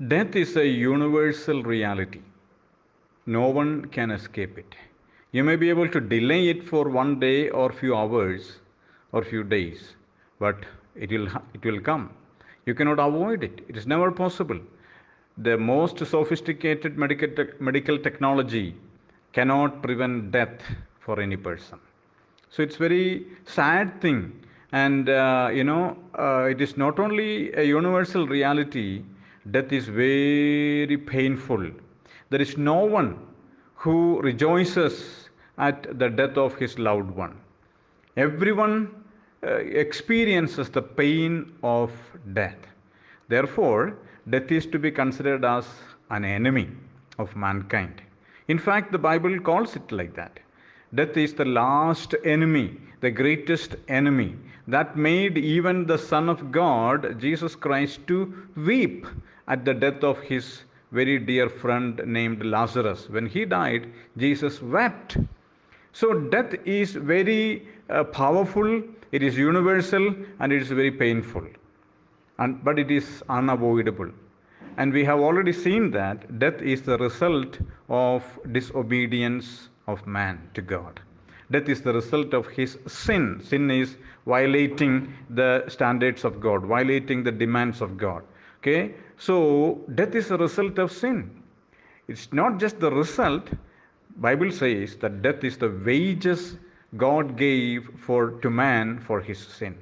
Death is a universal reality. No one can escape it. You may be able to delay it for one day or few hours or few days, but it will, it will come. You cannot avoid it. It is never possible. The most sophisticated medical, tech- medical technology cannot prevent death for any person. So it's very sad thing, and uh, you know uh, it is not only a universal reality. Death is very painful. There is no one who rejoices at the death of his loved one. Everyone uh, experiences the pain of death. Therefore, death is to be considered as an enemy of mankind. In fact, the Bible calls it like that. Death is the last enemy, the greatest enemy that made even the Son of God, Jesus Christ, to weep at the death of his very dear friend named Lazarus. When he died, Jesus wept. So, death is very uh, powerful, it is universal, and it is very painful. And, but it is unavoidable. And we have already seen that death is the result of disobedience of man to God. Death is the result of his sin. Sin is violating the standards of God, violating the demands of God. Okay? So, death is a result of sin. It's not just the result. Bible says that death is the wages God gave for to man for his sin.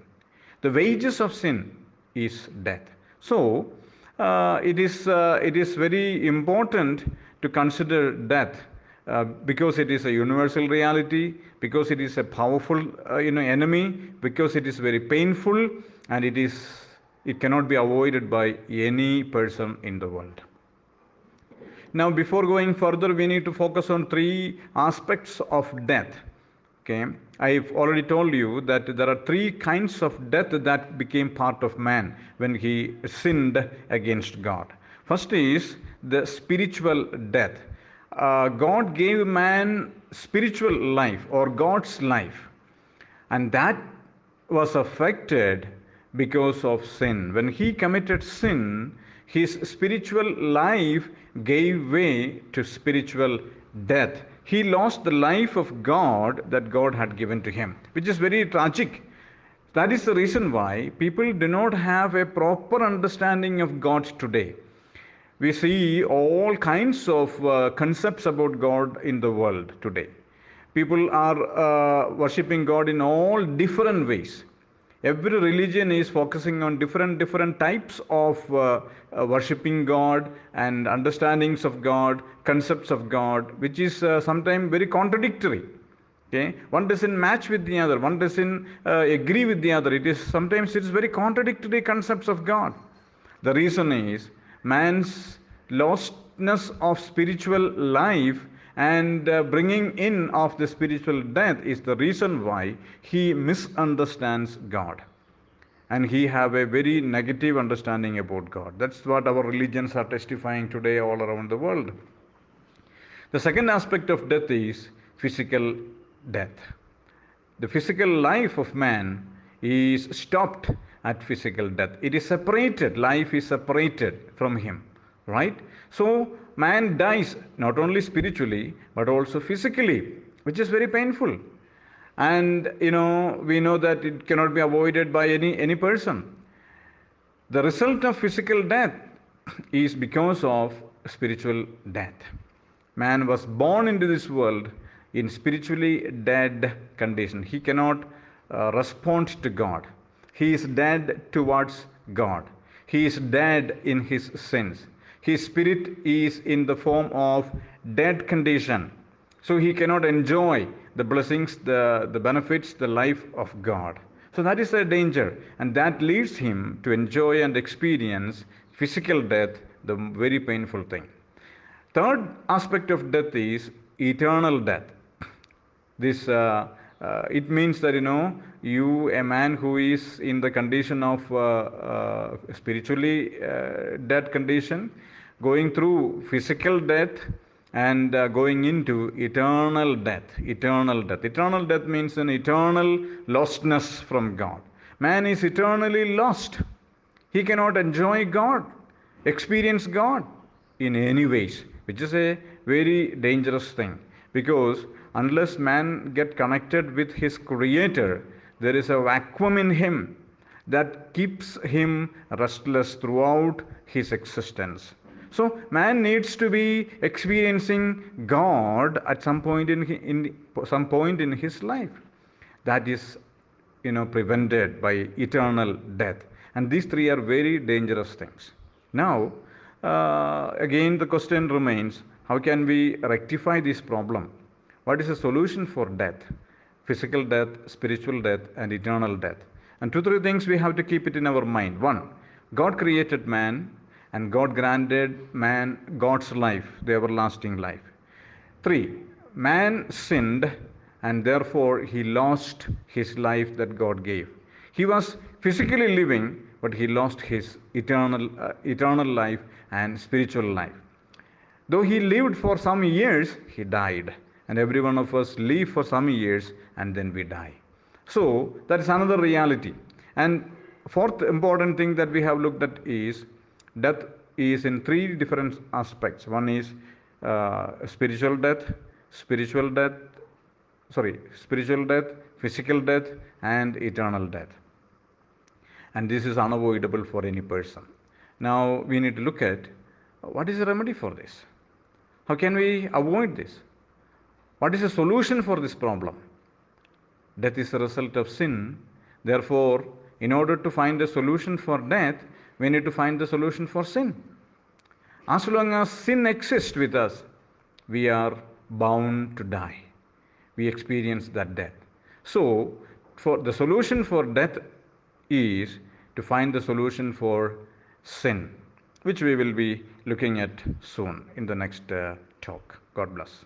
The wages of sin is death. So, uh, it, is, uh, it is very important to consider death uh, because it is a universal reality, because it is a powerful uh, you know, enemy, because it is very painful, and it, is, it cannot be avoided by any person in the world. Now, before going further, we need to focus on three aspects of death. Okay, I've already told you that there are three kinds of death that became part of man when he sinned against God. First is the spiritual death. Uh, God gave man spiritual life or God's life, and that was affected because of sin. When he committed sin, his spiritual life gave way to spiritual death. He lost the life of God that God had given to him, which is very tragic. That is the reason why people do not have a proper understanding of God today. We see all kinds of uh, concepts about God in the world today. People are uh, worshipping God in all different ways. Every religion is focusing on different different types of uh, uh, worshiping god and understandings of god concepts of god which is uh, sometimes very contradictory. Okay? One doesn't match with the other. One doesn't uh, agree with the other. It is sometimes it's very contradictory concepts of god. The reason is man's lostness of spiritual life and uh, bringing in of the spiritual death is the reason why he misunderstands god. And he have a very negative understanding about god. That's what our religions are testifying today all around the world. The second aspect of death is physical death. The physical life of man is stopped at physical death it is separated life is separated from him right so man dies not only spiritually but also physically, which is very painful. And you know, we know that it cannot be avoided by any, any person. The result of physical death is because of spiritual death. Man was born into this world in spiritually dead condition. He cannot uh, respond to God. He is dead towards God. He is dead in his sins. His spirit is in the form of dead condition. So he cannot enjoy the blessings the, the benefits the life of god. So that is a danger and that leads him to enjoy and experience physical death the very painful thing. Third aspect of death is eternal death. This uh, uh, it means that you know you a man who is in the condition of uh, uh, spiritually uh, dead condition going through physical death and going into eternal death eternal death. Eternal death means an eternal lostness from god. Man is eternally lost. He cannot enjoy god experience God in any ways, which is a very dangerous thing. Because unless man get connected with his creator, there is a vacuum in him that keeps him restless throughout his existence. So man needs to be experiencing God at some point in, in some point in his life. That is, you know, prevented by eternal death. And these three are very dangerous things. Now, uh, again, the question remains: How can we rectify this problem? What is the solution for death? Physical death, spiritual death, and eternal death. And two, three things we have to keep it in our mind. One, God created man and God granted man God's life, the everlasting life. Three, man sinned and therefore he lost his life that God gave. He was physically living, but he lost his eternal, uh, eternal life and spiritual life. Though he lived for some years, he died. And every one of us live for some years and then we die. So that is another reality. And fourth important thing that we have looked at is death is in three different aspects. One is uh, spiritual death, spiritual death, sorry, spiritual death, physical death, and eternal death. And this is unavoidable for any person. Now we need to look at what is the remedy for this? How can we avoid this? What is the solution for this problem? Death is a result of sin. Therefore, in order to find a solution for death, we need to find the solution for sin. As long as sin exists with us, we are bound to die. We experience that death. So, for the solution for death is to find the solution for sin, which we will be looking at soon in the next uh, talk. God bless.